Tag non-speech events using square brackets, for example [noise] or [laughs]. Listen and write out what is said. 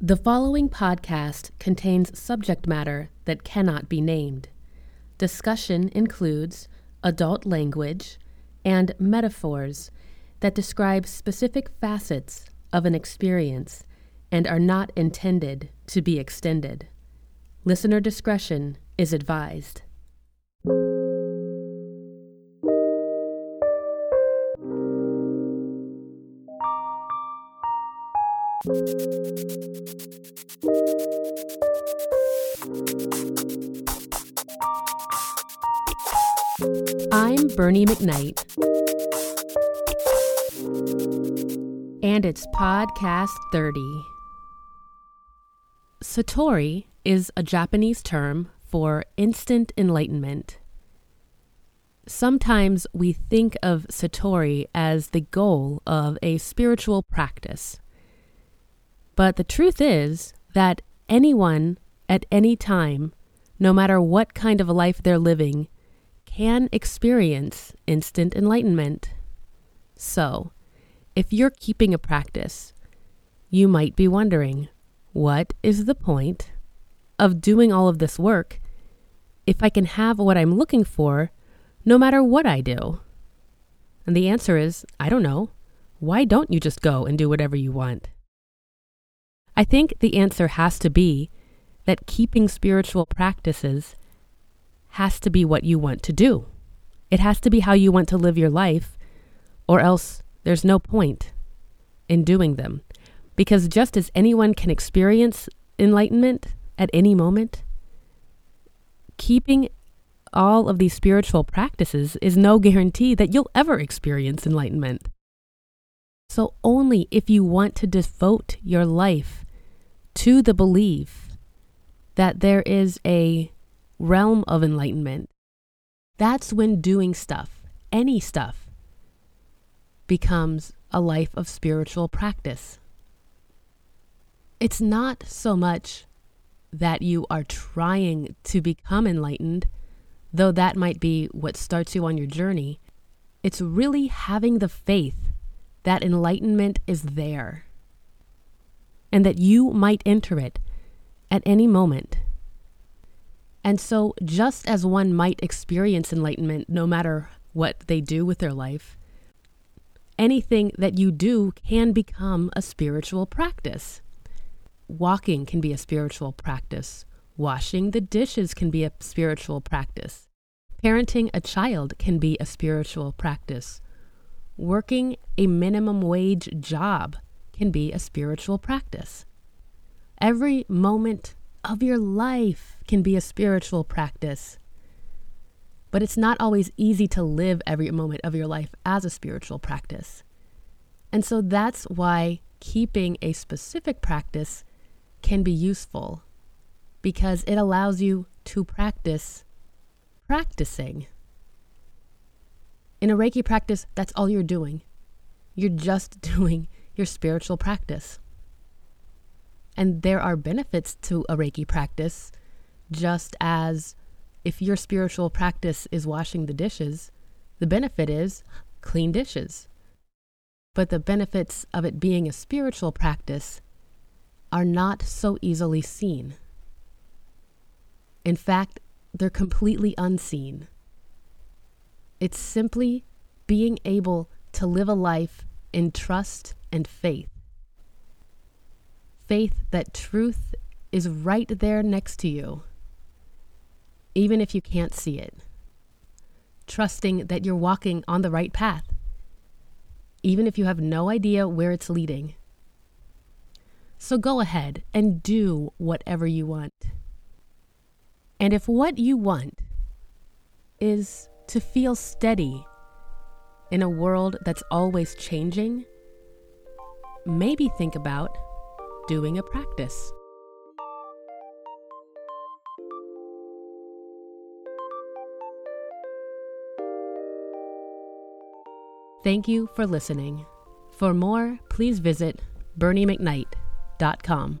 The following podcast contains subject matter that cannot be named. Discussion includes adult language and metaphors that describe specific facets of an experience and are not intended to be extended. Listener discretion is advised. I'm Bernie McKnight, and it's Podcast 30. Satori is a Japanese term for instant enlightenment. Sometimes we think of Satori as the goal of a spiritual practice. But the truth is that anyone at any time, no matter what kind of a life they're living, can experience instant enlightenment. So, if you're keeping a practice, you might be wondering what is the point of doing all of this work if I can have what I'm looking for no matter what I do? And the answer is I don't know. Why don't you just go and do whatever you want? I think the answer has to be that keeping spiritual practices has to be what you want to do. It has to be how you want to live your life, or else there's no point in doing them. Because just as anyone can experience enlightenment at any moment, keeping all of these spiritual practices is no guarantee that you'll ever experience enlightenment. So, only if you want to devote your life to the belief that there is a realm of enlightenment, that's when doing stuff, any stuff, becomes a life of spiritual practice. It's not so much that you are trying to become enlightened, though that might be what starts you on your journey. It's really having the faith that enlightenment is there and that you might enter it at any moment. And so, just as one might experience enlightenment no matter what they do with their life, anything that you do can become a spiritual practice. Walking can be a spiritual practice. Washing the dishes can be a spiritual practice. Parenting a child can be a spiritual practice. Working a minimum wage job can be a spiritual practice. Every moment of your life can be a spiritual practice. But it's not always easy to live every moment of your life as a spiritual practice. And so that's why keeping a specific practice can be useful because it allows you to practice practicing. In a Reiki practice, that's all you're doing. You're just [laughs] doing your spiritual practice. And there are benefits to a Reiki practice, just as if your spiritual practice is washing the dishes, the benefit is clean dishes. But the benefits of it being a spiritual practice are not so easily seen. In fact, they're completely unseen. It's simply being able to live a life in trust and faith. Faith that truth is right there next to you, even if you can't see it. Trusting that you're walking on the right path, even if you have no idea where it's leading. So go ahead and do whatever you want. And if what you want is to feel steady in a world that's always changing, maybe think about doing a practice. Thank you for listening. For more, please visit BernieMcKnight.com.